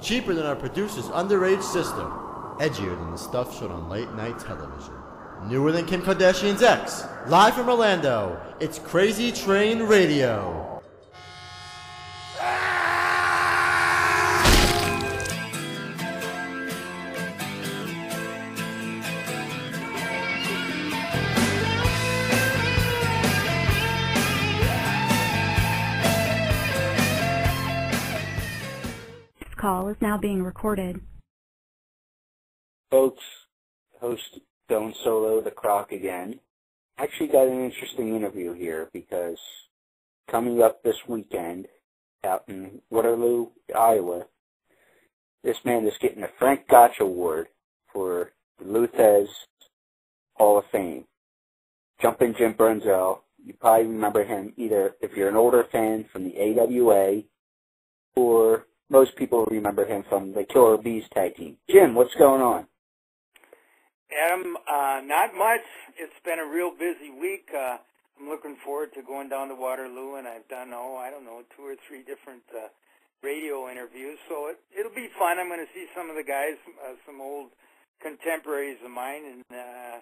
cheaper than our producer's underage sister, edgier than the stuff shown on late night television, newer than Kim Kardashian's ex. Live from Orlando, it's Crazy Train Radio. Now being recorded. Folks, host Don Solo the Croc again. Actually got an interesting interview here because coming up this weekend out in Waterloo, Iowa, this man is getting a Frank Gotch Award for the Lou Thesz Hall of Fame. Jumpin' Jim Brunzell, you probably remember him either if you're an older fan from the AWA or most people remember him from the Killer Bees tag team. Jim, what's going on? Adam, uh, not much. It's been a real busy week. Uh, I'm looking forward to going down to Waterloo, and I've done, oh, I don't know, two or three different uh, radio interviews. So it, it'll be fun. I'm going to see some of the guys, uh, some old contemporaries of mine, and uh,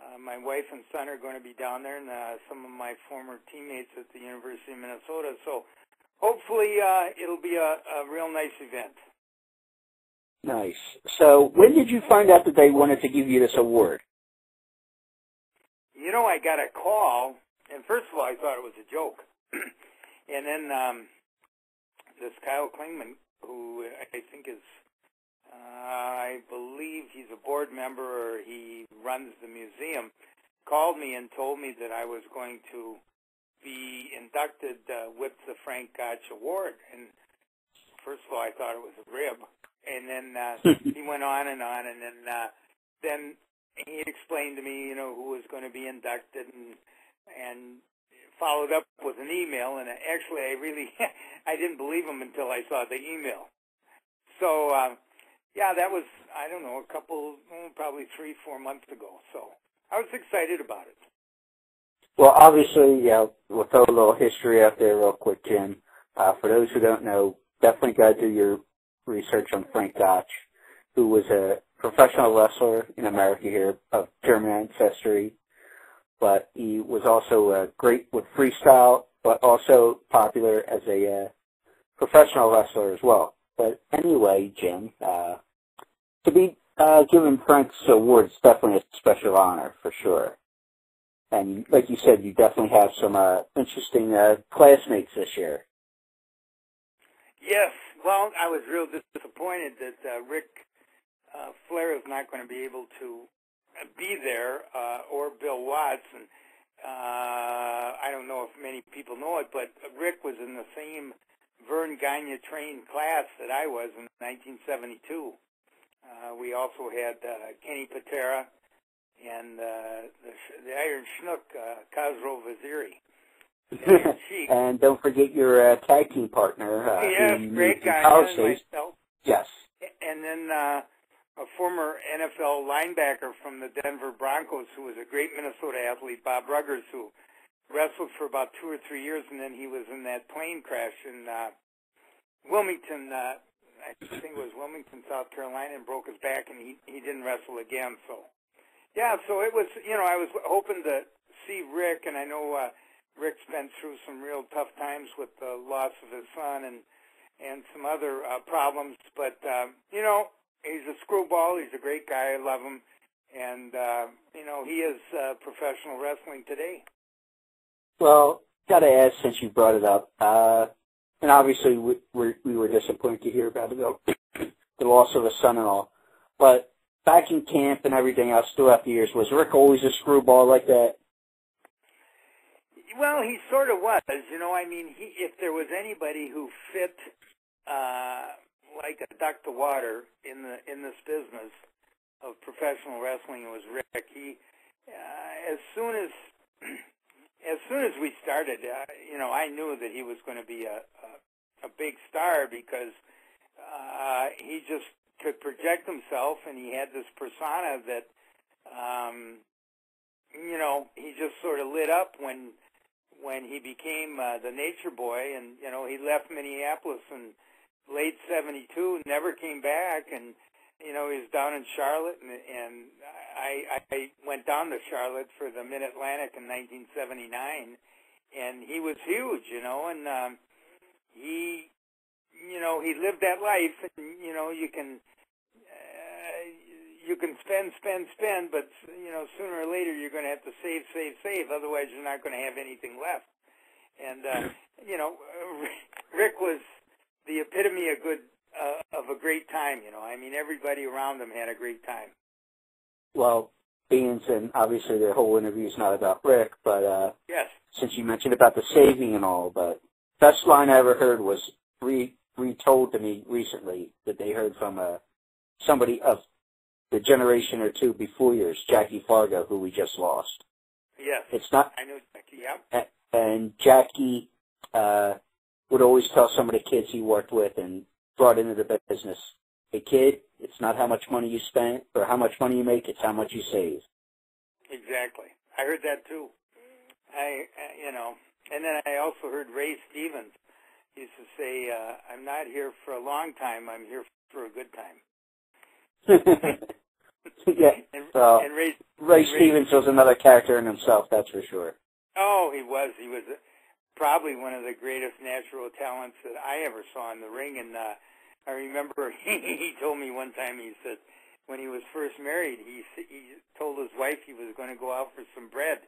uh, my wife and son are going to be down there, and uh, some of my former teammates at the University of Minnesota. So hopefully uh, it'll be a, a real nice event. Nice. So when did you find out that they wanted to give you this award? You know, I got a call, and first of all, I thought it was a joke. and then um, this Kyle Klingman, who I think is, uh, I believe he's a board member or he runs the museum, called me and told me that I was going to be inducted uh, with the Frank Gotch Award. And first of all, I thought it was a rib. And then uh, he went on and on, and then uh, then he explained to me, you know, who was going to be inducted, and and followed up with an email. And actually, I really I didn't believe him until I saw the email. So uh, yeah, that was I don't know a couple, oh, probably three, four months ago. So I was excited about it. Well, obviously, yeah, we'll throw a little history out there real quick, Jim. Uh, for those who don't know, definitely got to do your research on Frank Gotch, who was a professional wrestler in America here of German ancestry, but he was also uh, great with freestyle, but also popular as a uh, professional wrestler as well. But anyway, Jim, uh, to be uh, given Frank's award is definitely a special honor for sure. And like you said, you definitely have some uh, interesting uh, classmates this year. Yes, well, I was real disappointed that uh, Ric uh, Flair is not going to be able to be there, uh, or Bill Watts. And uh, I don't know if many people know it, but Ric was in the same Verne Gagne trained class that I was in 1972. Uh, we also had uh, Kenny Patera and uh, the, the Iron Schnook, uh, Khosrow Vaziri. and don't forget your uh, tag team partner. Uh, yes, in, great guy. And myself. Yes. And then uh, a former NFL linebacker from the Denver Broncos who was a great Minnesota athlete, Bob Bruggers, who wrestled for about two or three years, and then he was in that plane crash in uh, Wilmington. Uh, I think it was Wilmington, South Carolina, and broke his back, and he he didn't wrestle again. So, yeah, so it was. You know, I was hoping to see Ric, and I know. Uh, Ric's been through some real tough times with the loss of his son and and some other uh, problems. But uh, you know, he's a screwball. He's a great guy. I love him, and uh, you know, he is uh, professional wrestling today. Well, got to ask since you brought it up, uh, and obviously we, we, we were disappointed to hear about the, the loss of a son-in-law. But back in camp and everything else throughout the years, was Ric always a screwball like that? Well, he sort of was. You know, I mean, he if there was anybody who fit uh, like a duck to water in the in this business of professional wrestling, it was Ric. He uh, as soon as as soon as we started, uh, you know, I knew that he was going to be a, a a big star because uh, he just could project himself, and he had this persona that, um, you know, he just sort of lit up when when he became uh, the Nature Boy, and you know, he left Minneapolis in late '72, never came back, and you know he was down in Charlotte, and, and I, I went down to Charlotte for the Mid Atlantic in 1979, and he was huge, you know, and um, he, you know, he lived that life, and you know you can. Uh, you can spend, spend, spend, but you know sooner or later you're going to have to save, save, save. Otherwise, you're not going to have anything left. And uh, you know, Ric was the epitome of good uh, of a great time. You know, I mean, everybody around him had a great time. Well, Beans, and obviously the whole interview is not about Ric, but uh, yes, since you mentioned about the saving and all, but best line I ever heard was re retold to me recently that they heard from uh, somebody of the generation or two before yours, Jackie Fargo, who we just lost. Yes, it's not. I know Jackie. Yeah. And Jackie uh, would always tell some of the kids he worked with and brought into the business, "Hey kid, it's not how much money you spend or how much money you make; it's how much you save." Exactly. I heard that too. I, you know, and then I also heard Ray Stevens used to say, uh, "I'm not here for a long time. I'm here for a good time." yeah. And, so and Ray, Ray Stevens was another character in himself, that's for sure. Oh, he was. He was probably one of the greatest natural talents that I ever saw in the ring. And uh, I remember he, he told me one time. He said when he was first married, he he told his wife he was going to go out for some bread,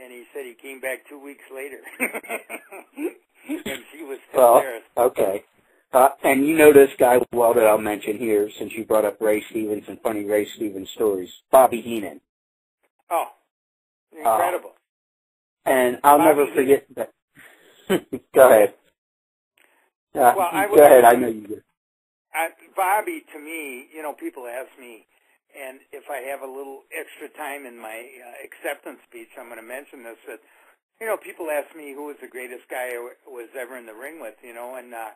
and he said he came back two weeks later, and she was still well, there. Okay. Uh, and you know this guy well that I'll mention here, since you brought up Ray Stevens and funny Ray Stevens stories. Bobby Heenan. Oh, incredible. Uh, and I'll Bobby never forget that. go ahead. Uh, Well, I go ahead. I know you do. Uh, Bobby, to me, you know, people ask me, and if I have a little extra time in my uh, acceptance speech, I'm going to mention this. That you know, people ask me who was the greatest guy I was ever in the ring with, you know, and uh, uh,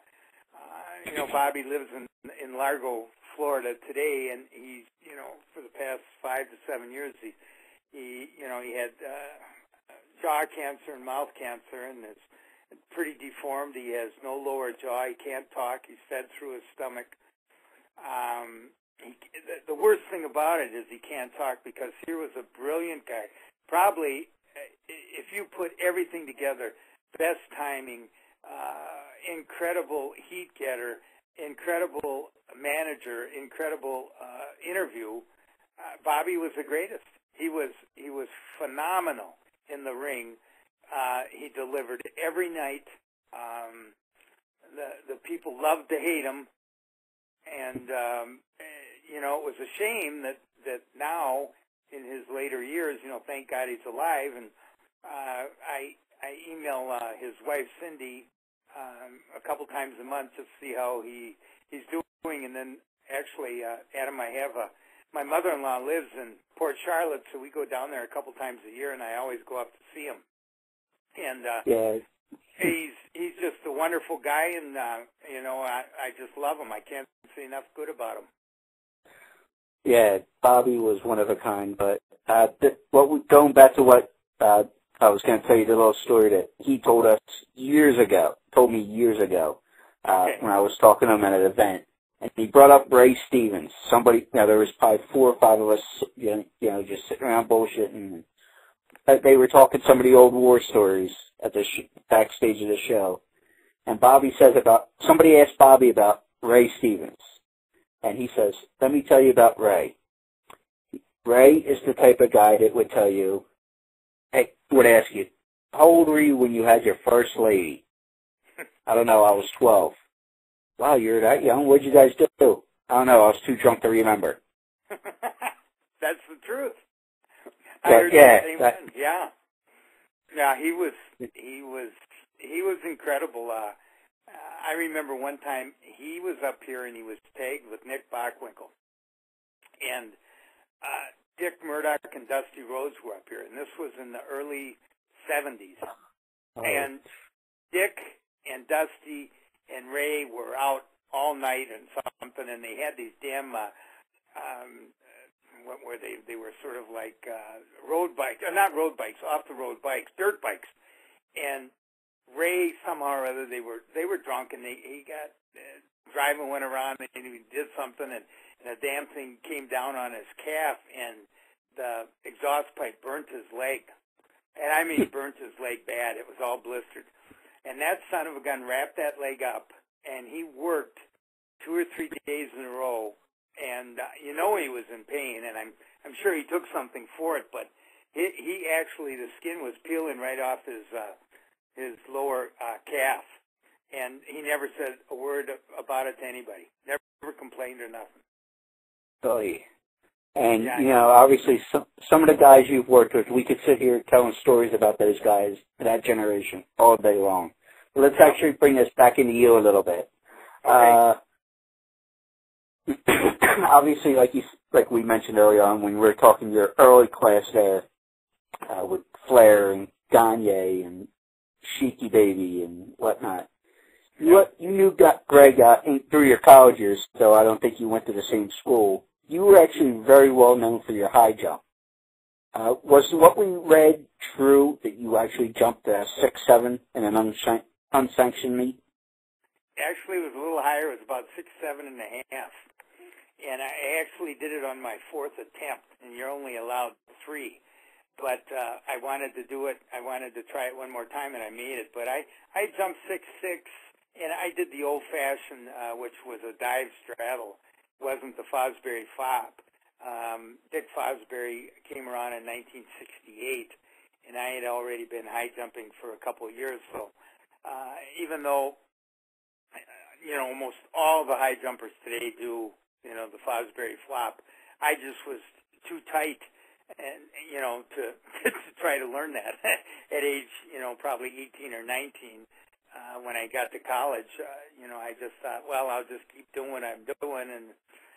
you know, Bobby lives in in Largo, Florida today, and he's you know, for the past five to seven years, he he you know he had uh, jaw cancer and mouth cancer, and is pretty deformed. He has no lower jaw. He can't talk. He's fed through his stomach. Um, he, the, the worst thing about it is he can't talk because here was a brilliant guy. Probably, uh, if you put everything together, best timing, uh, incredible heat getter, incredible manager, incredible uh, interview. Uh, Bobby was the greatest. He was he was phenomenal in the ring. Uh, he delivered every night. Um, the the people loved to hate him, and um, eh, you know it was a shame that that now in his later years, you know, thank God he's alive. And uh, I I email uh, his wife Cindy um, a couple times a month to see how he he's doing, and then actually, uh, Adam, I have a my mother-in-law lives in Port Charlotte, so we go down there a couple times a year, and I always go up to see him. And uh, Yeah. he's he's just a wonderful guy, and uh, you know I I just love him. I can't say enough good about him. Yeah, Bobby was one of a kind, but uh, th- what we, going back to what uh, I was going to tell you the little story that he told us years ago, told me years ago uh, Okay. when I was talking to him at an event, and he brought up Ray Stevens. Somebody, you now there was probably four or five of us, you know, you know just sitting around bullshitting. And They were talking some of the old war stories at the sh- backstage of the show, and Bobby says about somebody asked Bobby about Ray Stevens and he says, let me tell you about Ray. Ray is the type of guy that would tell you, would ask you, how old were you when you had your first lady? I don't know, I was 12. Wow, you're that young. What'd you guys do? I don't know, I was too drunk to remember. That's the truth. I Yeah, heard yeah, that- Yeah. Yeah, he was he was he was incredible. Uh I remember one time he was up here and he was tagged with Nick Bockwinkel. And uh Dick Murdoch and Dusty Rhodes were up here and this was in the early seventies. Oh, And Dick and Dusty and Ray were out all night and something, and they had these damn, uh, um, what were they? They were sort of like uh, road bikes, uh, not road bikes, off the road bikes, dirt bikes. And Ray somehow or other they were they were drunk, and they he got uh, driving went around and he did something and, and the damn thing came down on his calf and the exhaust pipe burnt his leg. And I mean burnt his leg bad. It was all blistered. And that son of a gun wrapped that leg up and he worked two or three days in a row and uh, you know he was in pain and I'm I'm sure he took something for it but he he actually the skin was peeling right off his uh his lower uh calf and he never said a word about it to anybody. Never complained or nothing. Really. And Yeah, you know, obviously, some some of the guys you've worked with, we could sit here telling stories about those guys, that generation, all day long. But let's actually bring this back into you a little bit. Uh, obviously, like you, like we mentioned earlier on when we were talking your early class there, uh, with Flair and Gagne and Sheiky Baby and whatnot. You, what, you knew got Greg uh, through your college years, so I don't think you went to the same school. You were actually very well known for your high jump. Uh, was what we read true that you actually jumped uh, six seven in an unsan- unsanctioned meet? Actually, it was a little higher. It was about six, seven and a half. And I actually did it on my fourth attempt, and you're only allowed three. But uh, I wanted to do it. I wanted to try it one more time, and I made it. But I I jumped six six, and I did the old fashioned, uh, which was a dive straddle. Wasn't the Fosbury flop. Um, Dick Fosbury came around in 1968, and I had already been high jumping for a couple of years. So uh, even though you know, almost all the high jumpers today do, you know, the Fosbury flop. I just was too tight and, you know, to, to try to learn that at age, you know, probably 18 or 19. Uh, when I got to college, uh, you know, I just thought, well, I'll just keep doing what I'm doing. And,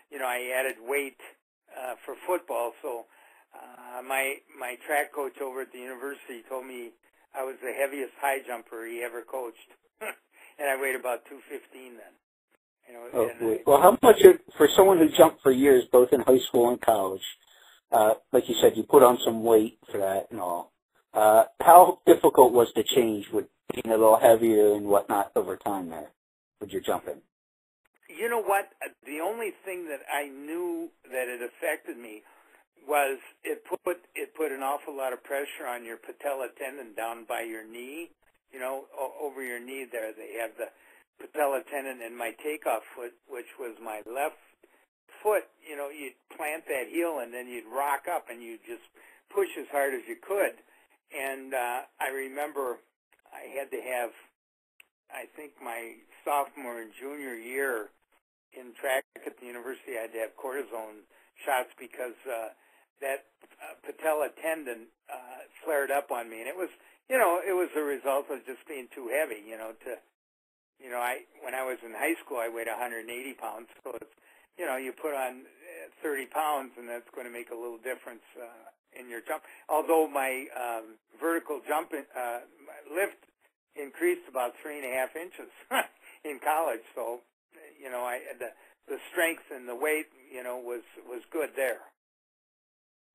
you know, I added weight, uh, for football. So, uh, my, my track coach over at the university told me I was the heaviest high jumper he ever coached. and I weighed about 215 then. You know, Oh, and. Well, how much of, for someone who jumped for years, both in high school and college, uh, like you said, you put on some weight for that and all. Uh, how difficult was the change with being a little heavier and whatnot over time there with your jumping? you know what? The only thing that I knew that it affected me was it put it put an awful lot of pressure on your patella tendon down by your knee. You know, over your knee there, they have the patella tendon and my takeoff foot, which was my left foot. You know, you'd plant that heel and then you'd rock up and you just push as hard as you could. And uh, I remember I had to have, I think my sophomore and junior year in track at the university, I had to have cortisone shots because uh, that uh, patella tendon uh, flared up on me, and it was, you know, it was a result of just being too heavy. You know, to, you know, I when I was in high school, I weighed 180 pounds, so it's, you know, you put on uh, 30 pounds, and that's going to make a little difference uh, in your jump. Although my um, vertical jump in, uh, lift increased about three and a half inches in college, so you know, I the the strength and the weight, you know, was was good there.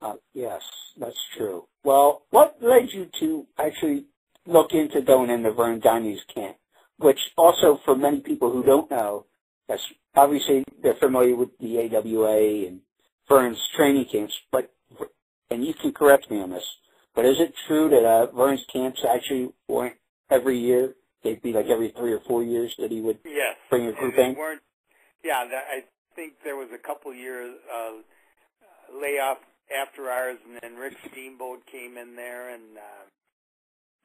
Uh, yes, that's true. Well, what led you to actually look into going into Verne Gagne's camp? Which also, for many people who don't know, that's obviously they're familiar with the AWA and Verne's training camps, but and you can correct me on this, but is it true that uh, Verne's camps actually weren't every year? They'd be like every three or four years that he would Yes, bring a group in. weren't. Yeah, that, I think there was a couple years uh, layoff after ours, and then Rick Steamboat came in there, and uh,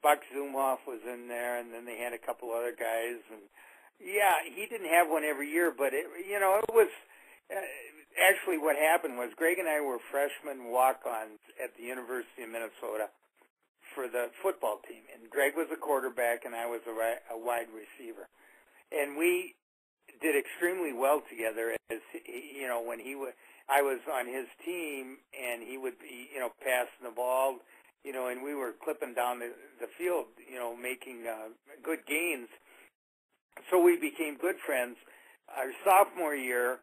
Buck Zumhoff was in there, and then they had a couple other guys, and yeah, he didn't have one every year, but it, you know, it was. Uh, actually, what happened was Greg and I were freshman walk-ons at the University of Minnesota for the football team, and Greg was a quarterback, and I was a, a wide receiver, and we did extremely well together. As you know, when he was, I was on his team, and he would be, you know, passing the ball, you know, and we were clipping down the, the field, you know, making uh, good gains. So we became good friends. Our sophomore year,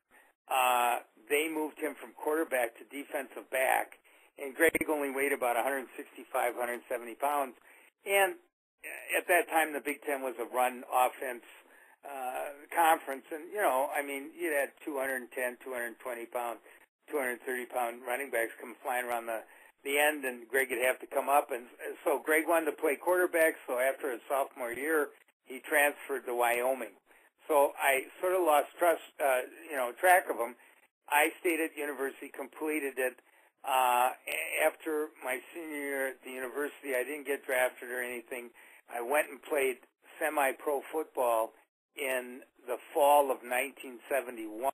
uh, they moved him from quarterback to defensive back, and Greg only weighed about 165, 170 pounds. And at that time, the Big Ten was a run offense uh, conference, and you know, I mean, you had 210, 220 pound, 230 pound running backs come flying around the the end, and Greg would have to come up, and so Greg wanted to play quarterback. So after his sophomore year, he transferred to Wyoming. So I sort of lost trust, uh, you know, track of him. I stayed at university, completed it. Uh, after my senior year at the university, I didn't get drafted or anything. I went and played semi-pro football in the fall of 1971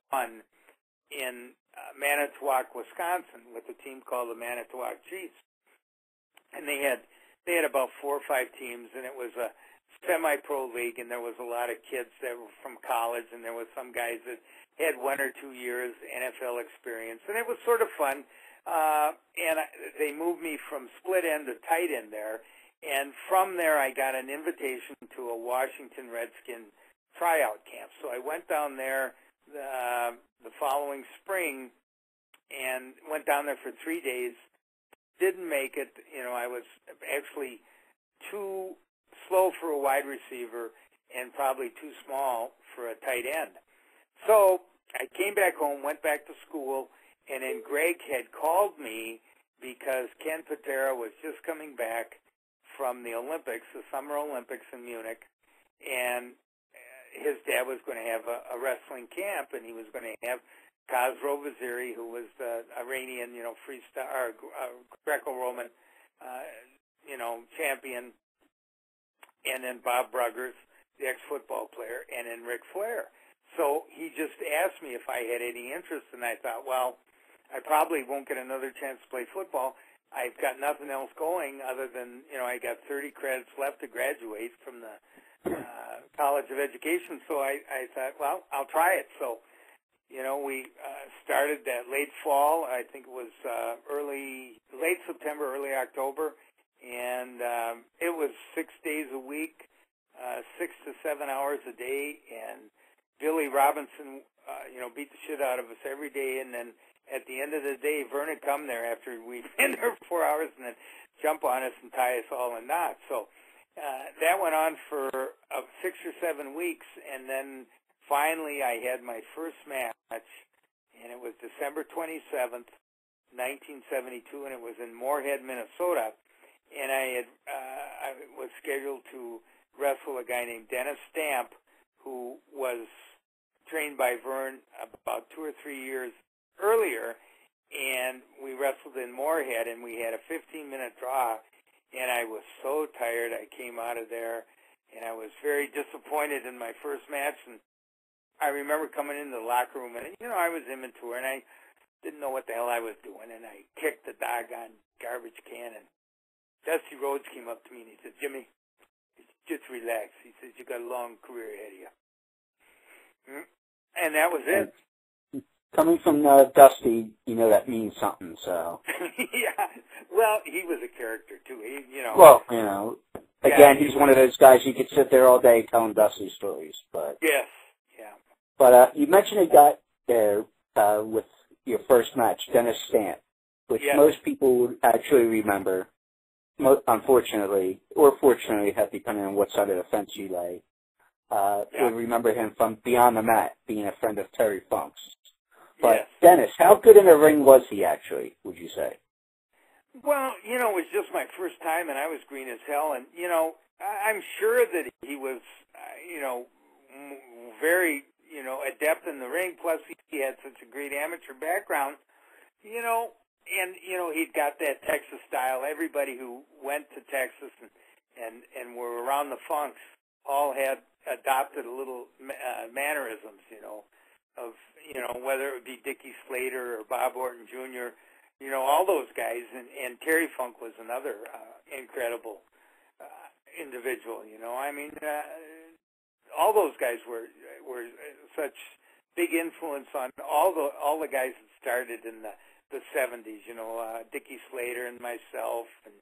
in uh, Manitowoc, Wisconsin, with a team called the Manitowoc Chiefs, and they had they had about four or five teams, and it was a semi-pro league, and there was a lot of kids that were from college, and there was some guys that had one or two years NFL experience, and it was sort of fun. Uh, and I, they moved me from split end to tight end there, and from there I got an invitation to a Washington Redskin tryout camp. So I went down there the, the following spring and went down there for three days. Didn't make it. You know, I was actually too slow for a wide receiver and probably too small for a tight end. So I came back home, went back to school, and then Greg had called me because Ken Patera was just coming back from the Olympics, the Summer Olympics in Munich, and his dad was going to have a, a wrestling camp, and he was going to have Khosrow Vaziri, who was the Iranian, you know, freestyle or uh, Greco-Roman, uh, you know, champion, and then Bob Bruggers, the ex-football player, and then Ric Flair. So he just asked me if I had any interest, and I thought, well, I probably won't get another chance to play football. I've got nothing else going other than, you know, I got 30 credits left to graduate from the uh, College of Education. So I, I thought, well, I'll try it. So, you know, we uh, started that late fall. I think it was uh, early, late September, early October, and um, it was six days a week, uh, six to seven hours a day, and Billy Robinson, uh, you know, beat the shit out of us every day, and then at the end of the day, Verne would come there after we'd been there four hours, and then jump on us and tie us all in knots. So uh, that went on for uh, six or seven weeks, and then finally I had my first match, and it was December 27th, 1972, and it was in Moorhead, Minnesota. And I had uh, I was scheduled to wrestle a guy named Dennis Stamp, who was trained by Verne about two or three years earlier, and we wrestled in Moorhead, and we had a 15-minute draw and I was so tired. I came out of there, and I was very disappointed in my first match. And I remember coming into the locker room, and you know I was immature, and I didn't know what the hell I was doing, and I kicked the doggone garbage can. And Dusty Rhodes came up to me and he said, "Jimmy, just relax." He says, "You got a long career ahead of you." Hmm? And that was it coming from uh, Dusty, you know that means something. So. yeah. Well, he was a character too. He, you know. Well, you know, again, yeah, he's one of those guys you could sit there all day telling Dusty stories. But. Yes. Yeah. But uh, you mentioned a guy there uh, with your first match, Dennis Stamp, which yes. most people would actually remember. Unfortunately, or fortunately, depending on what side of the fence you lay, uh, yeah. would remember him from Beyond the Mat, being a friend of Terry Funk's. But yes. Dennis, how good in the ring was he actually? Would you say? Well, you know, it was just my first time, and I was green as hell. And you know, I'm sure that he was, uh, you know, very, you know, adept in the ring. Plus, he had such a great amateur background. You know, and you know, he'd got that Texas style. Everybody who went to Texas and and and were around the Funks all had adopted a little uh, mannerisms. You know, of you know whether it would be Dickie Slater or Bob Orton Jr. You know all those guys, and and Terry Funk was another uh, incredible uh, individual. You know, I mean, uh, all those guys were were such big influence on all the all the guys that started in the the 70s. You know, uh, Dickie Slater and myself, and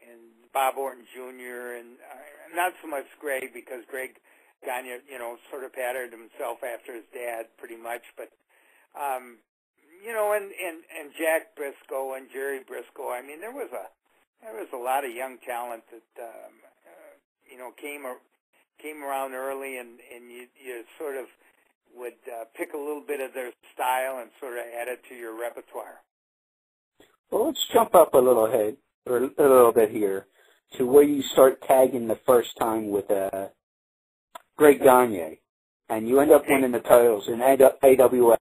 and Bob Orton Jr. and uh, not so much Greg because Greg Gagne, you know, sort of patterned himself after his dad pretty much, but um, you know, and and and Jack Brisco and Jerry Brisco. I mean, there was a there was a lot of young talent that um, uh, you know came came around early, and and you you sort of would uh, pick a little bit of their style and sort of add it to your repertoire. Well, let's jump up a little head or a little bit here to where you start tagging the first time with uh, Greg Gagne, and you end up winning the titles in AWA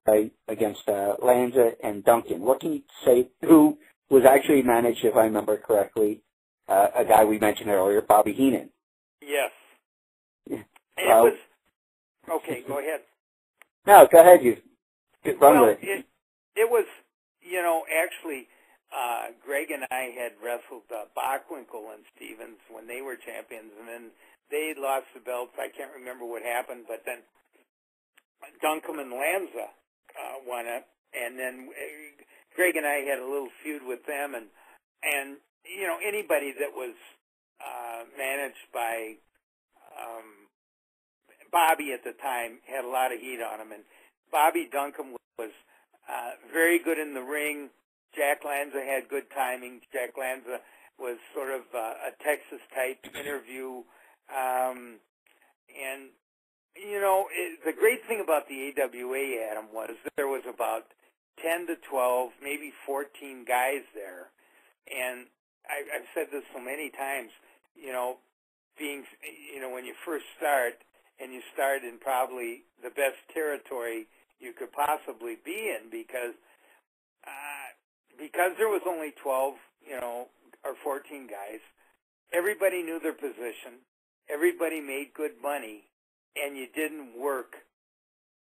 against uh, Lanza and Duncum. What can you say? Who was actually managed, if I remember correctly, uh, a guy we mentioned earlier, Bobby Heenan. Yes. Yeah. It was okay. Go ahead. No, go ahead. You get run well, with it. it it was you know actually uh, Greg and I had wrestled uh, Bockwinkel and Stevens when they were champions, and then they lost the belts. I can't remember what happened, but then Duncum and Lanza uh, won it, and then uh, Greg and I had a little feud with them, and and you know anybody that was uh, managed by um, Bobby at the time had a lot of heat on him, and Bobby Duncum was uh, very good in the ring. Jack Lanza had good timing. Jack Lanza was sort of uh, a Texas type interview, um, and you know it, the great thing about the AWA, Adam, was there was about ten to twelve, maybe fourteen guys there, and I, I've said this so many times. You know, being you know when you first start and you start in probably the best territory you could possibly be in because uh, because there was only 12, you know, or 14 guys. Everybody knew their position. Everybody made good money, and you didn't work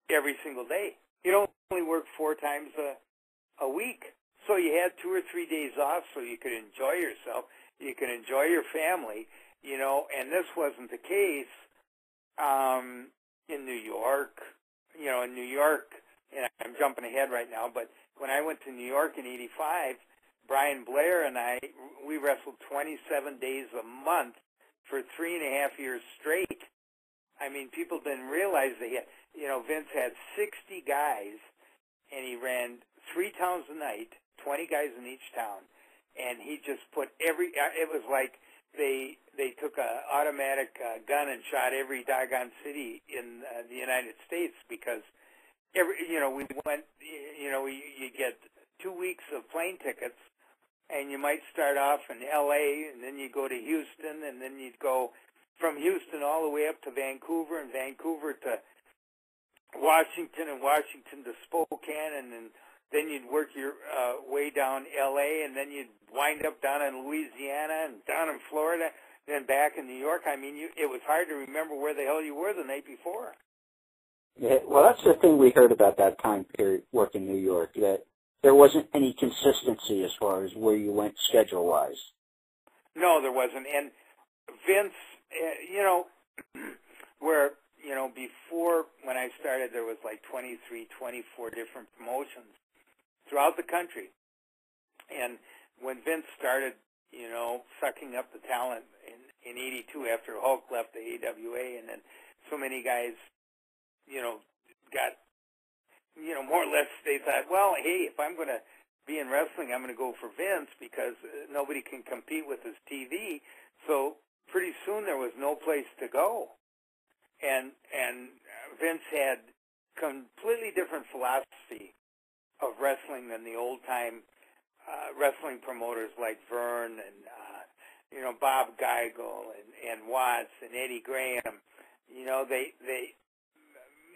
every single day. You only work four times a a week, so you had two or three days off, so you could enjoy yourself. You could enjoy your family, you know. And this wasn't the case um, in New York. You know, in New York, and I'm jumping ahead right now, but when I went to New York in '85, Brian Blair and I we wrestled 27 days a month for three and a half years straight. I mean, people didn't realize they had. You know, Vince had 60 guys, and he ran three towns a night, 20 guys in each town, and he just put every. uh, It was like they they took a automatic uh, gun and shot every doggone city in uh, the United States because every you know we went you know you, you get two weeks of plane tickets and you might start off in L.A. and then you go to Houston and then you'd go from Houston all the way up to Vancouver and Vancouver to Washington and Washington to Spokane and then then you'd work your uh, way down L.A. and then you'd wind up down in Louisiana and down in Florida, then back in New York. I mean, you, it was hard to remember where the hell you were the night before. Yeah, well, that's the thing we heard about that time period work in New York, that there wasn't any consistency as far as where you went schedule-wise. No, there wasn't. And Vince, uh, you know, where you know before when I started, there was like 23, 24 different promotions throughout the country. And when Vince started, you know, sucking up the talent in in '82 after Hulk left the AWA, and then so many guys, you know, got, you know, more or less they thought, well, hey, if I'm going to be in wrestling, I'm going to go for Vince because uh, nobody can compete with his TV. So pretty soon there was no place to go, and and Vince had completely different philosophy of wrestling than the old time uh, wrestling promoters like Verne and uh, you know Bob Geigel and, and Watts and Eddie Graham. You know they they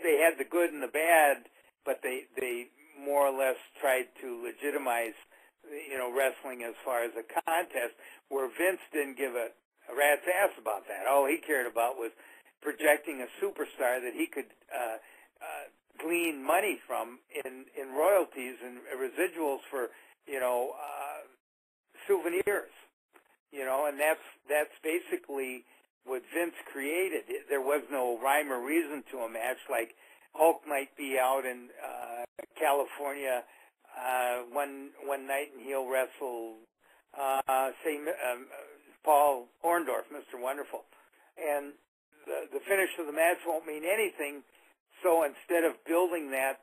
they had the good and the bad, but they they more or less tried to legitimize you know wrestling as far as a contest. Where Vince didn't give a, a rat's ass about that. All he cared about was projecting a superstar that he could uh, uh, glean money from in in royalties and residuals for you know uh, souvenirs. You know, and that's that's basically what Vince created. There was no rhyme or reason to a match. Like Hulk might be out in uh, California uh, one one night and he'll wrestle, uh, say um, Paul Orndorff, Mr. Wonderful, and the, the finish of the match won't mean anything. So instead of building that,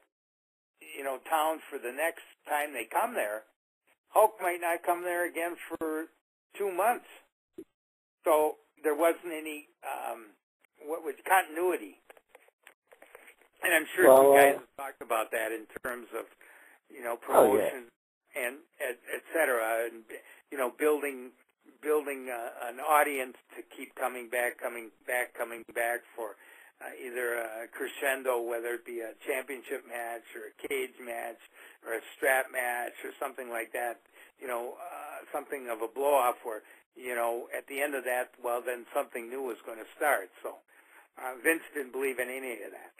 you know, town for the next time they come there, Hulk might not come there again for two months. So there wasn't any um, what was continuity. And I'm sure Well, you guys uh, have talked about that in terms of, you know, Oh, yeah. promotion and et, et cetera, and you know, building building uh, an audience to keep coming back, coming back, coming back for uh, either a crescendo, whether it be a championship match or a cage match or a strap match or something like that. You know, uh, something of a blow off where you know at the end of that, well, then something new was going to start. So uh, Vince didn't believe in any of that.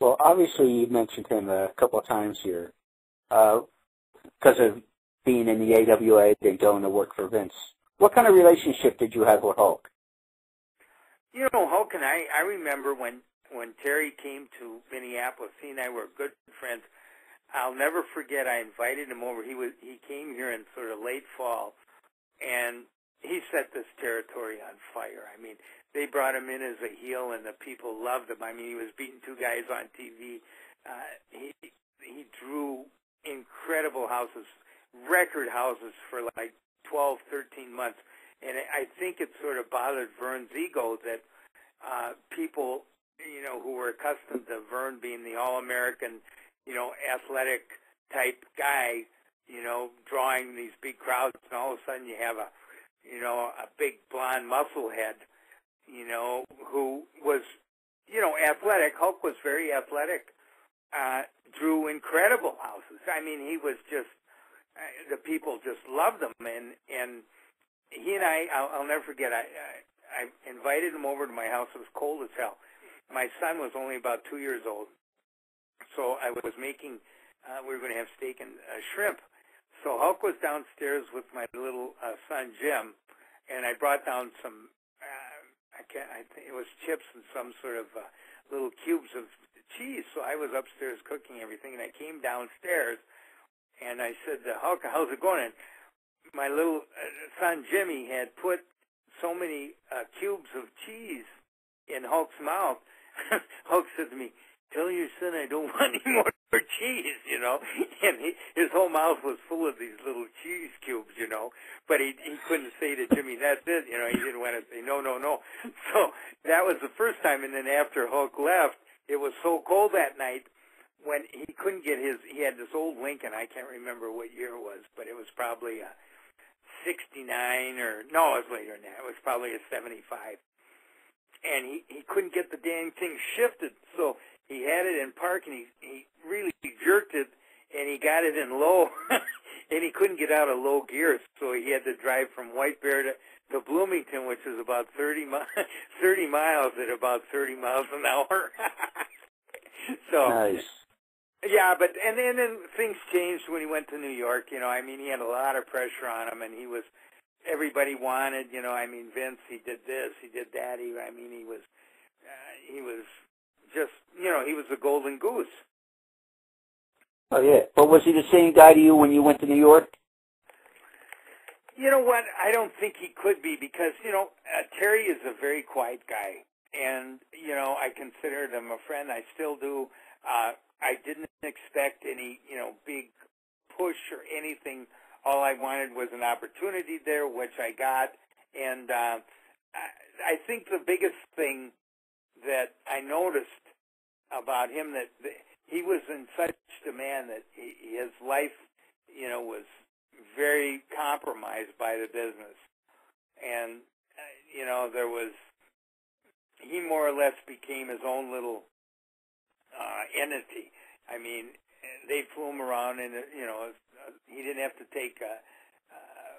Well, obviously you mentioned him a couple of times here, uh, because of being in the AWA and going to work for Vince. What kind of relationship did you have with Hulk? You know, Hulk and I, I remember when when Terry came to Minneapolis. He and I were good friends. I'll never forget. I invited him over. He was he came here in sort of late fall, and he set this territory on fire. I mean, they brought him in as a heel, and the people loved him. I mean, he was beating two guys on TV. Uh, he he drew incredible houses, record houses for like 12, 13 months. And I think it sort of bothered Verne's ego that uh, people, you know, who were accustomed to Verne being the all-American, you know, athletic type guy, you know, drawing these big crowds, and all of a sudden you have a, you know, a big blonde muscle head, you know, who was, you know, athletic. Hulk was very athletic, uh, drew incredible houses. I mean, he was just, uh, the people just loved him, and and he and I, I'll, I'll never forget. I, I I invited him over to my house. It was cold as hell. My son was only about two years old, so I was making. Uh, we were going to have steak and uh, shrimp. So Hulk was downstairs with my little uh, son Jim, and I brought down some. I can't. I think it was chips and some sort of uh, little cubes of cheese. So I was upstairs cooking everything, and I came downstairs, and I said, Hulk, "How's it going?" And my little uh, son Jimmy had put so many uh, cubes of cheese in Hulk's mouth. Hulk said to me, "Tell your son I don't want any more cheese," you know. And he, his whole mouth was full of these little cheese cubes, you know. But he he couldn't say to Jimmy, "That's it," you know. He didn't want to say, "No, no, no." So that was the first time. And then after Hulk left, it was so cold that night when he couldn't get his. He had this old Lincoln. I can't remember what year it was, but it was probably a 69 or no, it was later than that. It was probably a 75. And he he couldn't get the dang thing shifted, so he had it in park and he he really jerked it and he got it in low and he couldn't get out of low gear, so he had to drive from White Bear to to Bloomington, which is about 30 mi- 30 miles at about 30 miles an hour. so Nice. yeah, but and and then things changed when he went to New York. You know, I mean, he had a lot of pressure on him, and he was everybody wanted. You know, I mean, Vince, he did this, he did that. He, I mean, he was uh, he was just you know he was the golden goose. Oh yeah. But was he the same guy to you when you went to New York? You know what? I don't think he could be because you know uh, Terry is a very quiet guy, and you know I considered him a friend. I still do. Uh, I didn't expect any you know big push or anything. All I wanted was an opportunity there, which I got, and uh, I, I think the biggest thing that I noticed about him that, he was in such demand that he, his life, you know, was very compromised by the business, and uh, you know there was he more or less became his own little uh, entity. I mean, they flew him around, and you know he didn't have to take uh, uh,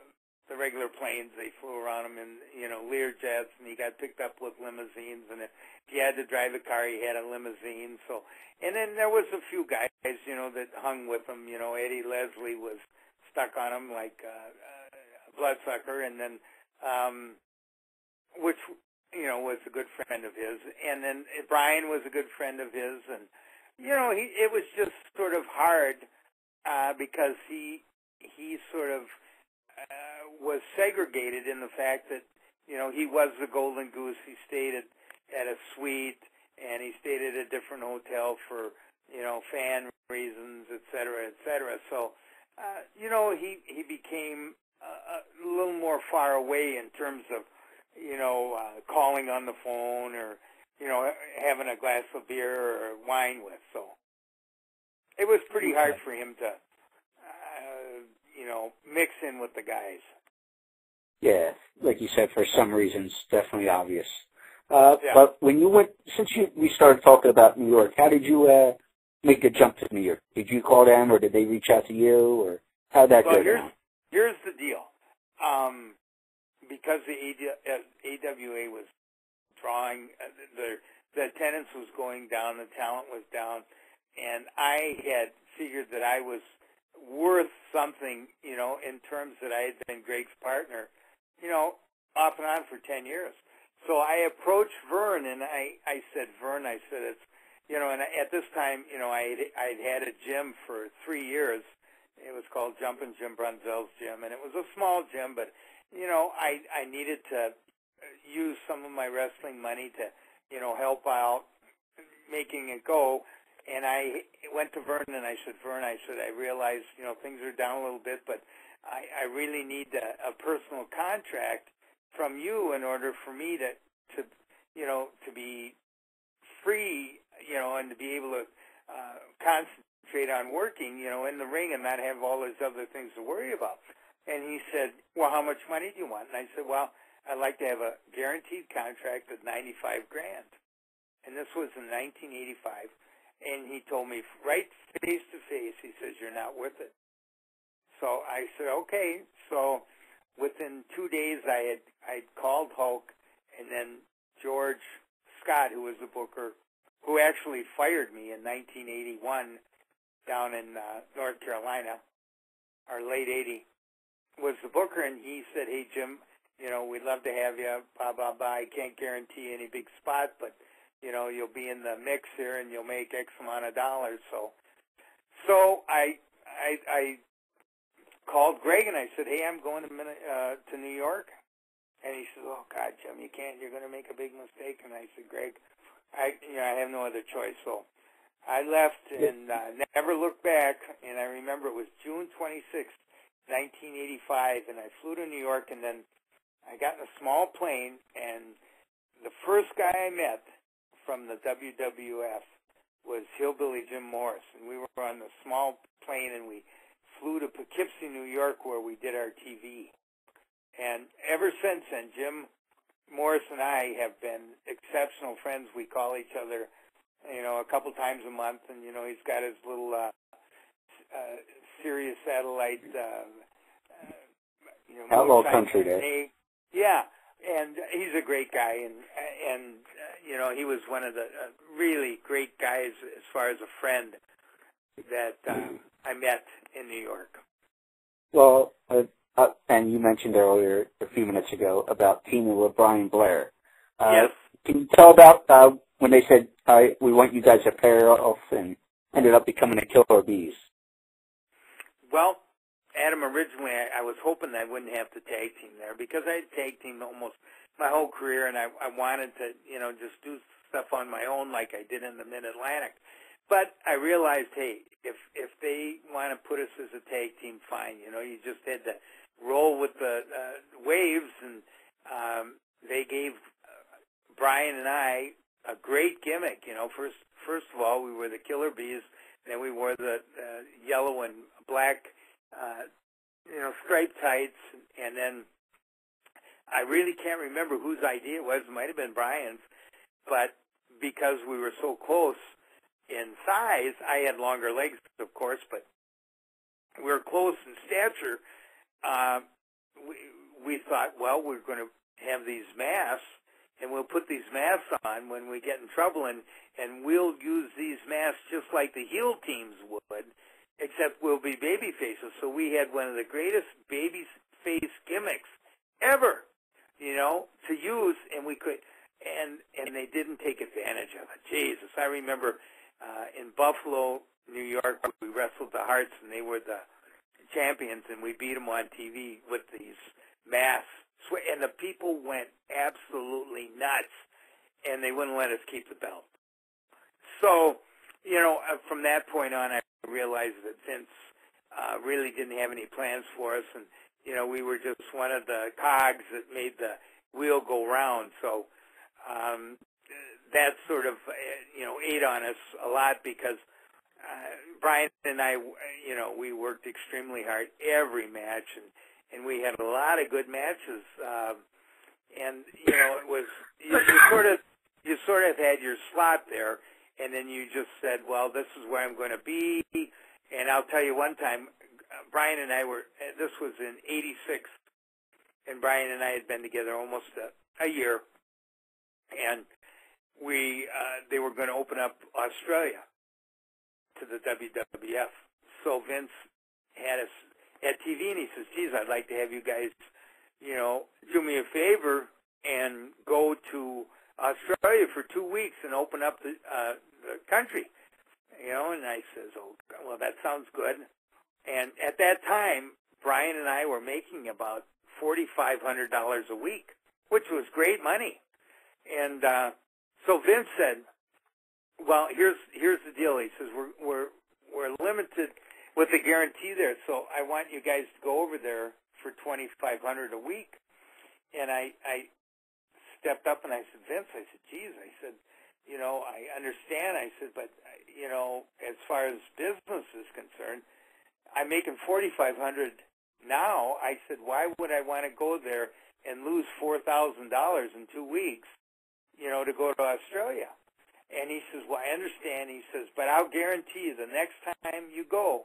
the regular planes. They flew around him in you know Lear jets, and he got picked up with limousines. And he had to drive a car, he had a limousine. So, and then there was a few guys, you know, that hung with him. You know, Eddie Leslie was stuck on him like uh, a bloodsucker, and then um, which you know was a good friend of his, and then Brian was a good friend of his, and you know he it was just sort of hard uh, because he he sort of uh, was segregated in the fact that you know he was the golden goose. He stayed at at a suite, and he stayed at a different hotel for you know fan reasons, et cetera, et cetera. So uh, you know, he he became uh, a little more far away in terms of, you know, uh, calling calling on the phone or you know having a glass of beer or wine with. So it was pretty hard for him to uh, you know mix in with the guys. Yeah, like you said, for some reasons, definitely obvious. Uh, Yeah. But when you went, since you we started talking about New York, how did you uh, make the jump to New York? Did you call them, or did they reach out to you, or how did that Well, go here's down? here's the deal. Um, because the AD, uh, AWA was drawing, uh, the the attendance was going down, the talent was down, and I had figured that I was worth something, you know, in terms that I had been Greg's partner, you know, off and on for ten years. So I approached Verne and I I said, Verne, I said it's, you know, and at this time, you know, I I'd had a gym for three years it was called Jumpin' Jim Brunzell's gym, and it was a small gym, but you know, I I needed to uh, use some of my wrestling money to, you know, help out making it go. And I went to Verne and I said, Verne, I said, I realize, you know, things are down a little bit, but I, I really need a, a personal contract from you in order for me to, to, you know, to be free, you know, and to be able to uh, concentrate on working, you know, in the ring and not have all these other things to worry about. And he said, well, how much money do you want? And I said, well, I'd like to have a guaranteed contract of 95 grand. And this was in 1985. And he told me right face to face, he says, you're not worth it. So I said, okay. So within two days, I had I called Hulk, and then George Scott, who was the booker, who actually fired me in 1981 down in uh, North Carolina, or late 80, was the booker, and he said, hey, Jim, you know, we'd love to have you, blah, blah, blah. I can't guarantee any big spot, but, you know, you'll be in the mix here and you'll make X amount of dollars. So, so I, I, I called Greg and I said, hey, I'm going to, uh, to New York. And he said, oh, God, Jim, you can't. You're going to make a big mistake. And I said, Greg, I, you know, I have no other choice. So I left and uh, never looked back. And I remember it was June 26th, 1985, and I flew to New York. And then I got in a small plane, and the first guy I met from the WWF was Hillbilly Jim Morris, and we were on the small plane, and we flew to Poughkeepsie, New York, where we did our TV. And ever since then, Jim Morris and I have been exceptional friends. We call each other, you know, a couple times a month, and you know, he's got his little uh, uh, Sirius satellite. Uh, uh, you know, Outlaw Country Day. Yeah, and he's a great guy, and and uh, you know, he was one of the uh, really great guys as far as a friend that um, I met in New York. Well, uh, uh, and you mentioned earlier, a few minutes ago, about teaming with Brian Blair. Uh, yes. Can you tell about uh, when they said, uh, we want you guys to pair off and ended up becoming the Killer Bees? Well, Adam, originally I, I was hoping that I wouldn't have to tag team there because I had tag teamed almost my whole career, and I, I wanted to, you know, just do stuff on my own like I did in the Mid Atlantic. But I realized, hey, if if they want to put us as a tag team, fine. You know, you just had to roll with the uh, waves, and um, they gave uh, Brian and I a great gimmick. You know, first first of all, we were the Killer Bees, then we wore the uh, yellow and black, uh, you know, striped tights, and then I really can't remember whose idea it was. It might have been Brian's, but because we were so close in size, I had longer legs, of course, but we were close in stature. Uh, we, we thought, well, we're going to have these masks, and we'll put these masks on when we get in trouble, and and we'll use these masks just like the heel teams would, except we'll be baby faces. So we had one of the greatest baby face gimmicks ever, you know, to use, and we could, and and they didn't take advantage of it. Jesus, I remember uh, in Buffalo, New York, we wrestled the Hearts, and they were the champions, and we beat them on TV with these masks, and the people went absolutely nuts, and they wouldn't let us keep the belt. So, you know, uh, from that point on, I realized that Vince uh, really didn't have any plans for us, and you know, we were just one of the cogs that made the wheel go round. So, um, that sort of uh, you know ate on us a lot because uh, Brian and I, you know, we worked extremely hard every match, and and we had a lot of good matches. Uh, and you know, it was you, you sort of you sort of had your slot there, and then you just said, well, this is where I'm going to be. And I'll tell you one time, Brian and I were. This was in '86, and Brian and I had been together almost a, a year, and we uh, they were going to open up Australia to the WWF. So Vince had us at TV, and he says, "Geez, I'd like to have you guys, you know, do me a favor and go to Australia for two weeks and open up the, uh, the country." You know, and I says, "Oh, well, that sounds good." And at that time, Brian and I were making about forty-five hundred dollars a week, which was great money. And uh, so Vince said, "Well, here's here's the deal." He says, "We're we're we're limited with the guarantee there, so I want you guys to go over there for twenty five hundred a week." And I I stepped up and I said, "Vince," I said, "Geez," I said, "You know, I understand." I said, "But you know, as far as business is concerned, I'm making forty five hundred now." I said, "Why would I want to go there and lose four thousand dollars in two weeks?" You know, to go to Australia. And he says, well, I understand. He says, but I'll guarantee you the next time you go,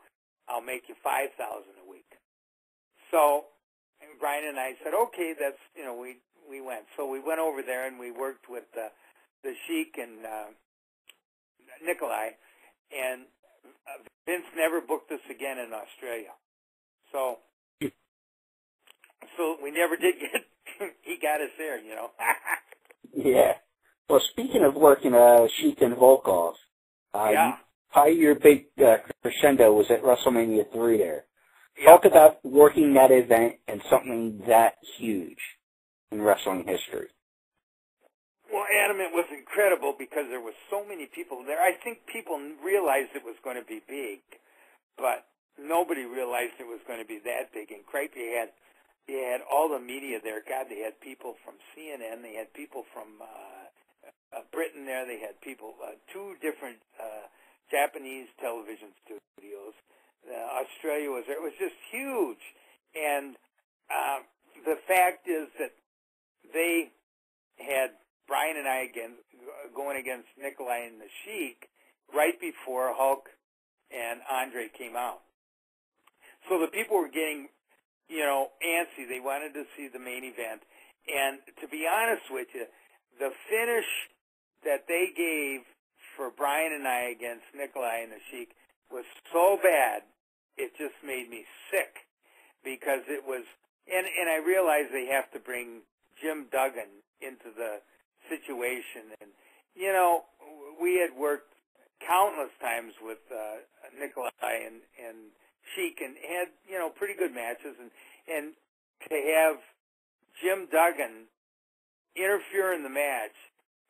I'll make you 5000 a week. So and Brian and I said, okay, that's, you know, we, we went. So we went over there and we worked with the, the Sheik and uh, Nikolai. And uh, Vince never booked us again in Australia. So, so we never did get, he got us there, you know. Yeah. Well, speaking of working uh, Sheik and Volkoff, uh, Yeah. how your big uh, crescendo was at WrestleMania 3 there. Yeah. Talk about working that event and something that huge in wrestling history. Well, Adam, it was incredible because there was so many people there. I think people realized it was going to be big, but nobody realized it was going to be that big. And Cripe had they had all the media there. God, they had people from CNN. They had people from uh, Britain there. They had people uh, two different uh, Japanese television studios. Australia was there. It was just huge, and uh, the fact is that they had Brian and I again going against Nikolai and the Sheik right before Hulk and Andre came out. So the people were getting, you know, antsy. They wanted to see the main event. And to be honest with you, the finish that they gave for Brian and I against Nikolai and the Sheik was so bad, it just made me sick because it was, and, and I realized they have to bring Jim Duggan into the situation. And, you know, we had worked countless times with uh, Nikolai and, and Sheik and had, you know, pretty good matches. And, and to have Jim Duggan interfere in the match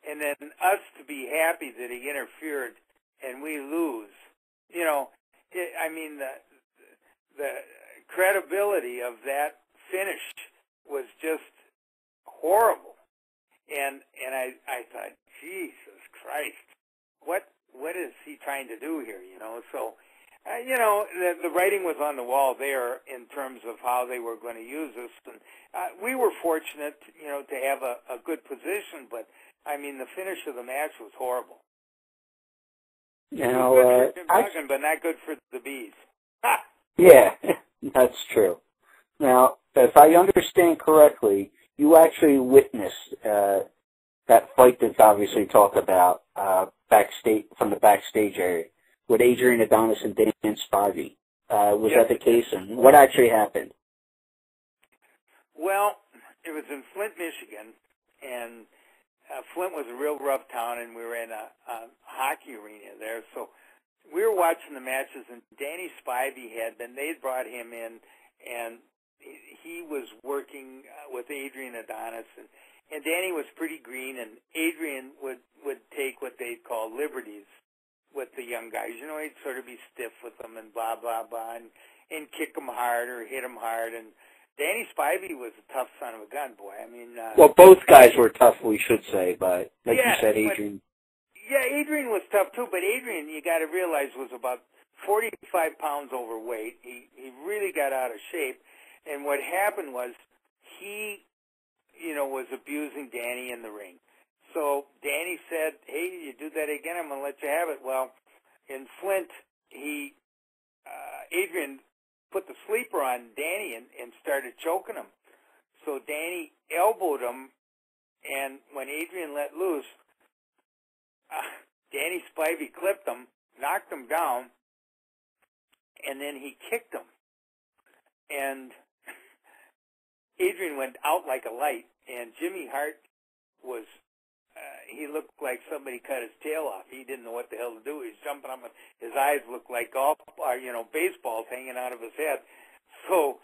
and then us to be happy that he interfered and we lose, you know, it, I mean, the, the credibility of that finish was just horrible. And and I I thought, Jesus Christ, what what is he trying to do here? You know, so uh, you know the the writing was on the wall there in terms of how they were going to use us, and uh, we were fortunate, you know, to have a, a good position, but I mean the finish of the match was horrible. Now, good uh, for Jim I, but not good for the bees. Yeah, that's true. Now, if I understand correctly, you actually witnessed uh, that fight that's obviously talked about uh, backstage from the backstage area with Adrian Adonis and Dan Spivey. Uh, was Yes. that the case, and what actually happened? Well, it was in Flint, Michigan, and uh, Flint was a real rough town, and we were in a, a hockey arena there. So we were watching the matches, and Danny Spivey had been. They had brought him in, and he, he was working uh, with Adrian Adonis, and and Danny was pretty green, and Adrian would would take what they'd call liberties with the young guys. You know, he'd sort of be stiff with them and blah blah blah, and and kick them hard or hit them hard, and Danny Spivey was a tough son of a gun, boy. I mean, uh, Well, both guys were tough, we should say, but like Yeah, you said, but- Adrian. yeah, Adrian was tough too, but Adrian, you got to realize, was about 45 pounds overweight. He he really got out of shape, and what happened was he, you know, was abusing Danny in the ring. So Danny said, "Hey, you do that again, I'm gonna let you have it." Well, in Flint, he, uh, Adrian, put the sleeper on Danny and, and started choking him. So Danny elbowed him, and when Adrian let loose, uh, Danny Spivey clipped him, knocked him down, and then he kicked him. And Adrian went out like a light, and Jimmy Hart was, he looked like somebody cut his tail off. He didn't know what the hell to do. He jumping up, and his eyes looked like golf, or, you know, baseballs hanging out of his head. So,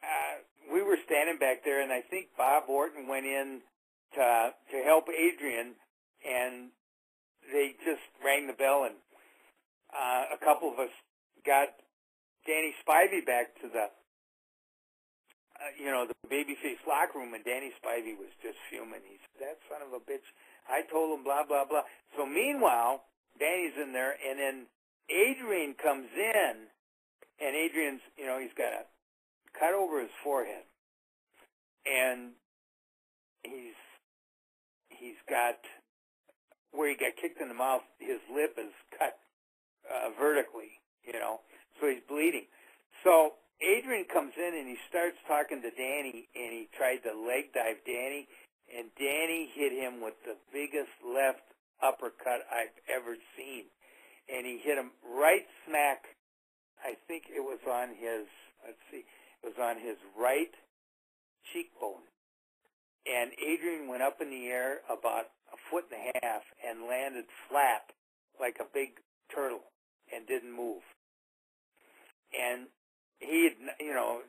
uh, we were standing back there, and I think Bob Orton went in to, to help Adrian, and they just rang the bell, and uh, a couple of us got Danny Spivey back to the, uh, you know, the babyface locker room, and Danny Spivey was just fuming. He said, "That son of a bitch! I told him blah blah blah." So meanwhile, Danny's in there, and then Adrian comes in, and Adrian's, you know, he's got a cut over his forehead, and he's he's got where he got kicked in the mouth. His lip is cut uh, vertically, you know, so he's bleeding. So Adrian comes in and he starts talking to Danny, and he tried to leg dive Danny, and Danny hit him with the biggest left uppercut I've ever seen, and he hit him right smack. I think it was on his. Let's see, it was on his right cheekbone, and Adrian went up in the air about a foot and a half and landed flat like a big turtle and didn't move. And he, you know,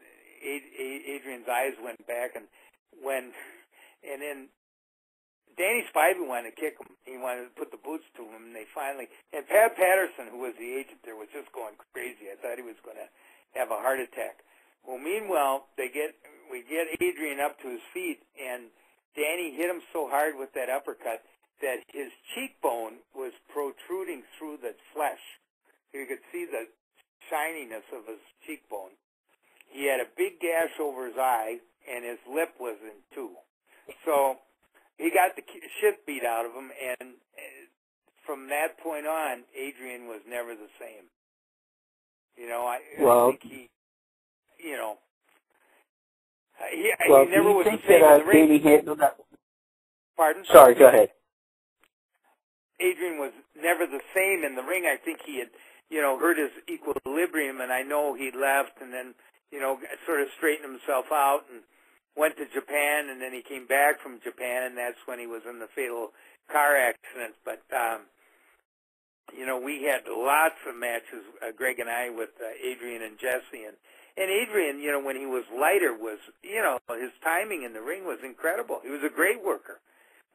Ad- Ad- Adrian's eyes went back, and when, and then Danny Spivey wanted to kick him. He wanted to put the boots to him, and they finally. And Pat Patterson, who was the agent there, was just going crazy. I thought he was going to have a heart attack. Well, meanwhile, they get we get Adrian up to his feet, and Danny hit him so hard with that uppercut that his cheekbone was protruding through the flesh. You could see the shininess of his cheekbone. He had a big gash over his eye, and his lip was in. So he got the shit beat out of him, and uh, from that point on, Adrian was never the same. You know, I, Well- I think he, you know, uh, he, Well, he never was the same that uh, the ring. Handled that? Pardon? Sorry, go ahead. Adrian was never the same in the ring. I think he had, you know, hurt his equilibrium, and I know he left and then, you know, sort of straightened himself out and went to Japan, and then he came back from Japan, and that's when he was in the fatal car accident. But, um, you know, we had lots of matches, uh, Greg and I, with uh, Adrian and Jesse, and and Adrian, you know, when he was lighter, was you know his timing in the ring was incredible. He was a great worker,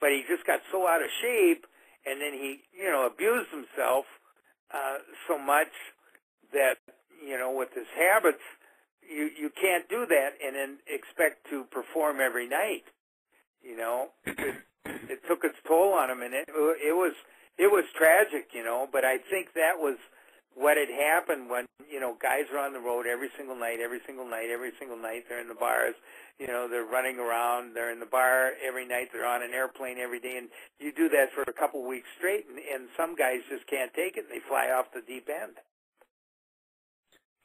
but he just got so out of shape and then he you know abused himself uh, so much that you know with his habits you you can't do that and then expect to perform every night you know? It, it took its toll on him and it it was it was tragic you know? But i think that was what had happened when you know guys are on the road every single night every single night every single night they're in the bars you know they're running around they're in the bar every night they're on an airplane every day and you do that for a couple weeks straight and, and some guys just can't take it and they fly off the deep end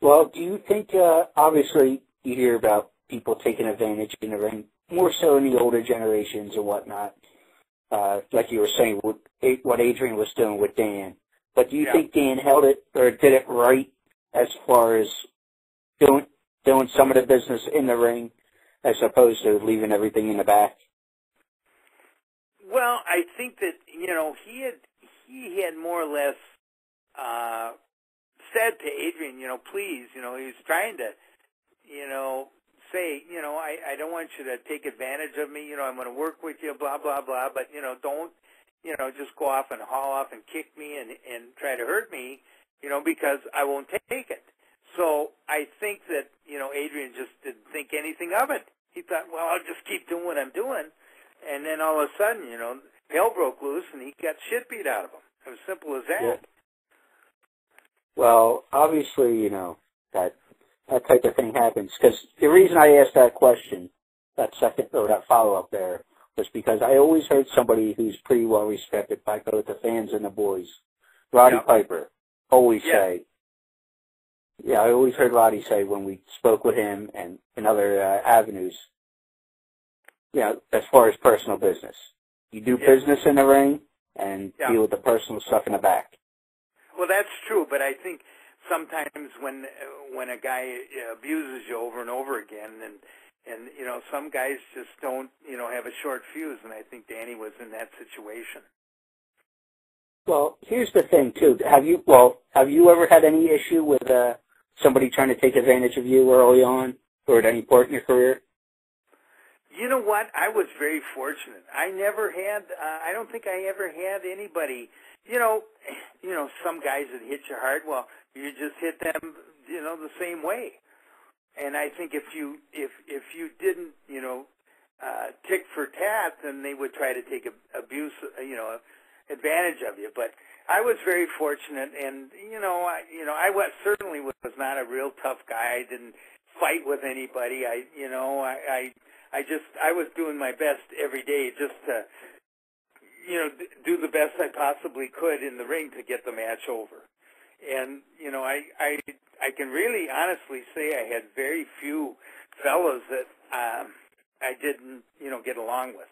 Well, do you think, uh, obviously, you hear about people taking advantage in the ring, more so in the older generations or whatnot, uh, like you were saying, what, what Adrian was doing with Dan. But do you Yeah. think Dan held it or did it right as far as doing doing some of the business in the ring as opposed to leaving everything in the back? Well, I think that you know he had he had more or less uh, said to Adrian, you know, please, you know, he was trying to, you know, say, you know, I I don't want you to take advantage of me. You know, I'm going to work with you, blah blah blah. But you know, don't, you know, just go off and haul off and kick me and and try to hurt me, you know, because I won't take it. So I think that you know Adrian just didn't think anything of it. He thought, well, I'll just keep doing what I'm doing, and then all of a sudden, you know, hell broke loose, and he got shit beat out of him. It was simple as that. Yeah. Well, obviously, you know that that type of thing happens because the reason I asked that question, that second or that follow up there, was because I always heard somebody who's pretty well respected by both the fans and the boys, Roddy Yeah. Piper, always Yeah. say. Yeah, I always heard Roddy say when we spoke with him and in other uh, avenues. You know, as far as personal business, you do Yeah. business in the ring and Yeah. deal with the personal stuff in the back. Well, that's true, but I think sometimes when when a guy abuses you over and over again, and and you know some guys just don't you know have a short fuse, and I think Danny was in that situation. Well, here's the thing too. Have you well, have you ever had any issue with uh somebody trying to take advantage of you early on or at any point in your career? You know what? I was very fortunate. I never had. Uh, I don't think I ever had anybody. You know, you know, some guys that hit you hard. Well, you just hit them. You know, the same way. And I think if you if if you didn't, you know, uh, tick for tat, then they would try to take a, abuse. uh, You know, advantage of you. But I was very fortunate, and you know, I you know, I was certainly was not a real tough guy. I didn't fight with anybody. I you know, I. I I just I was doing my best every day just to you know do the best I possibly could in the ring to get the match over. And you know I I I can really honestly say I had very few fellows that um I didn't you know get along with.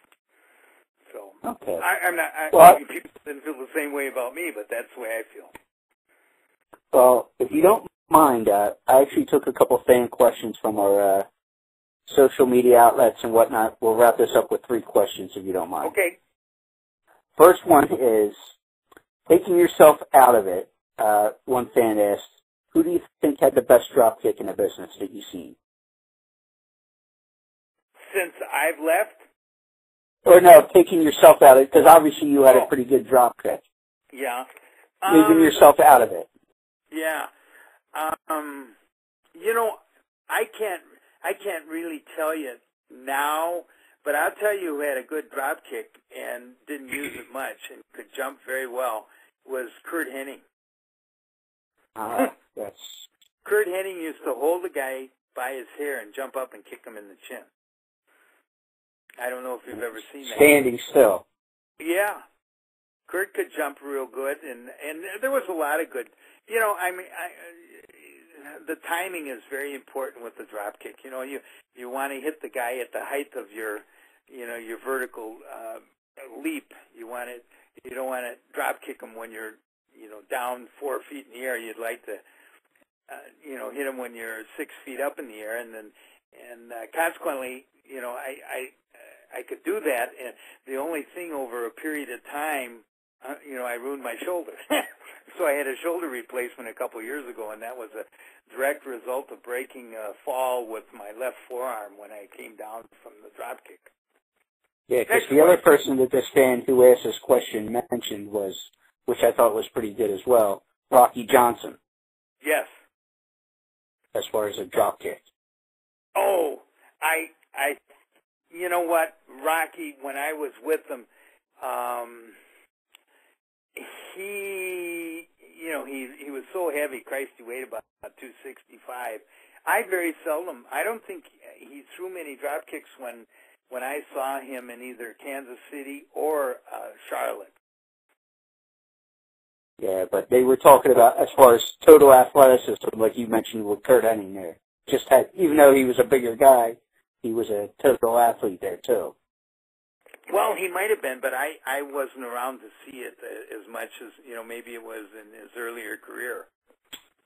So Okay. I, I'm not. I, Well, maybe people didn't feel the same way about me, but that's the way I feel. Well, if you don't mind, uh, I actually took a couple fan questions from our uh, social media outlets and whatnot. We'll wrap this up with three questions if you don't mind. Okay. First one is taking yourself out of it. Uh, one fan asked, "Who do you think had the best drop kick in the business that you've seen?" Since I've left, Or no, taking yourself out of it because obviously you had a Oh. pretty good drop kick. yeah. Leaving Um, yourself out of it. Yeah. Um, you know, I can't I can't really tell you now, but I'll tell you who had a good drop kick and didn't use it much and could jump very well was Curt Hennig. Uh, that's Curt Hennig used to hold the guy by his hair and jump up and kick him in the chin. I don't know if you've ever seen that. standing still. Yeah. Kurt could jump real good, and and there was a lot of good. You know, I mean, I, the timing is very important with the drop kick. You know, you you want to hit the guy at the height of your, you know, your vertical uh, leap. You want it. You don't want to drop kick him when you're, you know, down four feet in the air. You'd like to, uh, you know, hit him when you're six feet up in the air, and then, and uh, consequently, you know, I I I could do that, and the only thing over a period of time, uh, you know, I ruined my shoulder. so I had a shoulder replacement a couple years ago, and that was a direct result of breaking a fall with my left forearm when I came down from the drop kick. Yeah, because the other person that this fan who asked this question mentioned was, which I thought was pretty good as well, Rocky Johnson, Yes. as far as a drop kick. Oh, I, I, you know what, Rocky? When I was with him, um, he, you know, he he was so heavy. Christ, he weighed about two sixty five. I very seldom. I don't think he threw many drop kicks when when I saw him in either Kansas City or uh, Charlotte. Yeah, but they were talking about as far as total athleticism, like you mentioned with Curt Hennig there. Just had, even though he was a bigger guy, he was a total athlete there too. Well, he might have been, but I I wasn't around to see it uh, as much as you know. Maybe it was in his earlier career.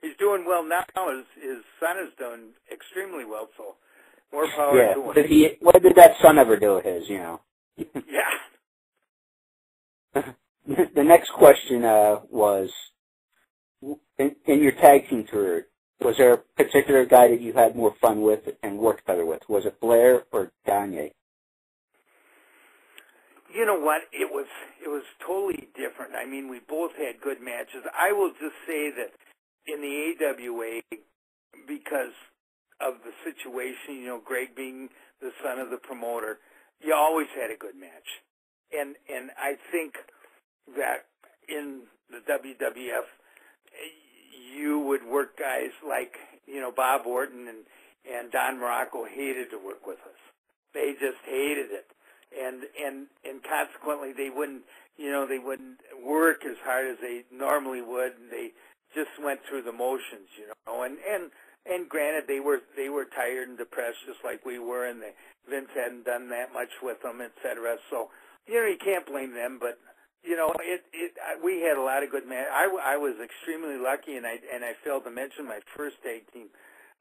He's doing well now. His his son is doing extremely well. So more power yeah. to him. did he? What did that son ever do with his? You know. Yeah. the next question uh, was, in, in your tag team career, was there a particular guy that you had more fun with and worked better with? Was it Blair or Gagne? You know what? It was it was totally different. I mean, we both had good matches. I will just say that in the AWA, because of the situation. You know, Greg being the son of the promoter, you always had a good match, and and I think that in the WWF, you would work guys like you know Bob Orton and and Don Muraco hated to work with us. They just hated it, and and and consequently they wouldn't you know they wouldn't work as hard as they normally would. And they just went through the motions, you know, and and and granted they were they were tired and depressed just like we were, and they, Vince hadn't done that much with them, et cetera. So you know you can't blame them, but you know, it, it, we had a lot of good men. I, I was extremely lucky, and I, and I failed to mention my first tag team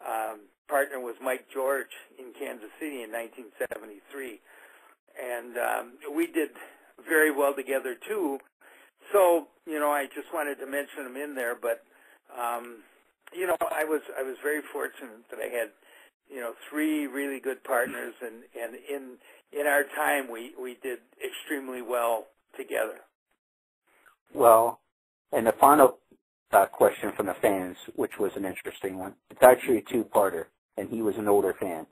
um, partner was Mike George in Kansas City in 1973, and um, we did very well together too. So, you know, I just wanted to mention him in there, but um, you know, I was I was very fortunate that I had, you know, three really good partners, and and in in our time we we did extremely well together. Well, and the final uh, question from the fans, which was an interesting one. It's actually a two-parter, and he was an older fan.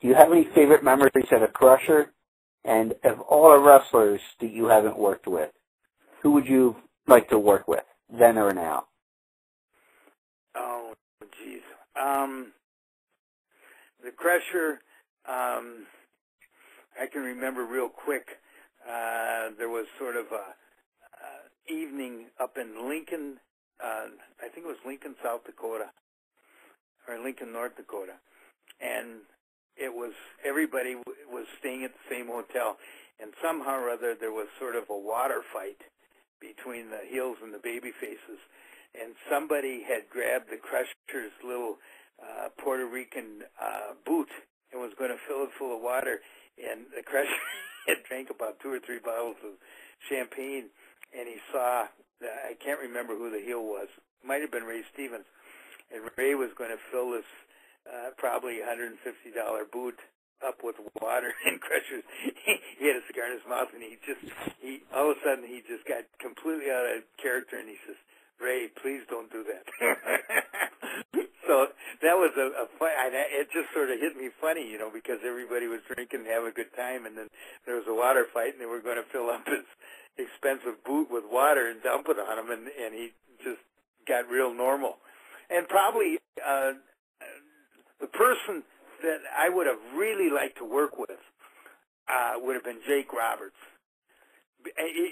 Do you have any favorite memories of a Crusher? And of all the wrestlers that you haven't worked with, who would you like to work with, then or now? Oh, jeez. Um, the Crusher, um, I can remember real quick. Uh, there was sort of a uh, evening up in Lincoln, uh, I think it was Lincoln, South Dakota, or Lincoln, North Dakota, and it was everybody w- was staying at the same hotel, and somehow or other there was sort of a water fight between the heels and the baby faces, and somebody had grabbed the Crusher's little uh, Puerto Rican uh, boot and was going to fill it full of water, and the Crusher had drank about two or three bottles of champagne, and he saw I can't remember who the heel was. Might have been Ray Stevens, and Ray was going to fill this uh, probably $150 boot up with water and Crusher's. he had a cigar in his mouth, and he just he all of a sudden he just got completely out of character, and he says, "Ray, please don't do that." so that was a, a fun. I, it just sort of hit me funny, you know, because everybody was drinking and having a good time, and then there was a water fight, and they were going to fill up his expensive boot with water and dump it on him, and and he just got real normal. And probably uh, the person that I would have really liked to work with uh, would have been Jake Roberts.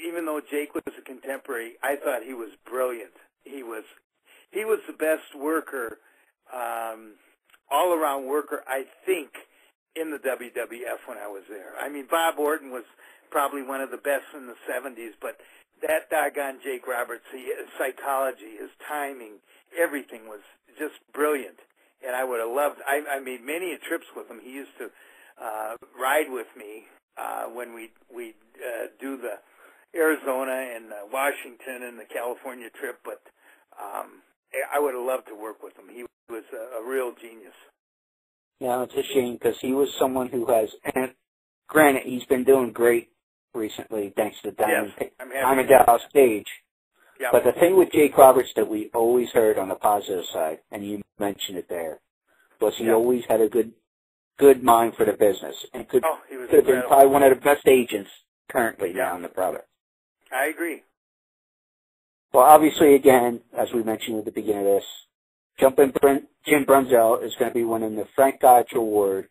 Even though Jake was a contemporary, I thought he was brilliant. He was he was the best worker, um, all around worker. I think in the WWF when I was there. I mean, Bob Orton was probably one of the best in the 70s, but that doggone Jake Roberts, his psychology, his timing, everything was just brilliant. And I would have loved, I, I made many trips with him. He used to uh, ride with me uh, when we we uh, do the Arizona and uh, Washington and the California trip, but um, I would have loved to work with him. He was a, a real genius. Yeah, it's a shame because he was someone who has, and granted, he's been doing great recently thanks to Diamond, yes, Diamond Dallas Page. But the thing with Jake Roberts that we always heard on the positive side, and you mentioned it there, was he always had a good good mind for the business and could, oh, he was could have been probably one of the best agents currently Yeah. now in the product. I agree. Well, obviously, again, as we mentioned at the beginning of this, Jumpin' Brun- Jim Brunzell is going to be winning the Frank Gotch Award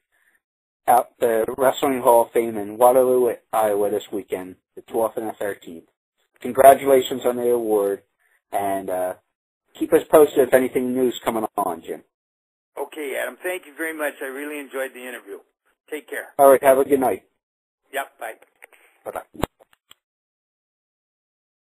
at the Wrestling Hall of Fame in Waterloo, Iowa this weekend, the 12th and the 13th. Congratulations on the award, and uh, keep us posted if anything new's coming on, Jim. Okay, Adam. Thank you very much. I really enjoyed the interview. Take care. All right, have a good night.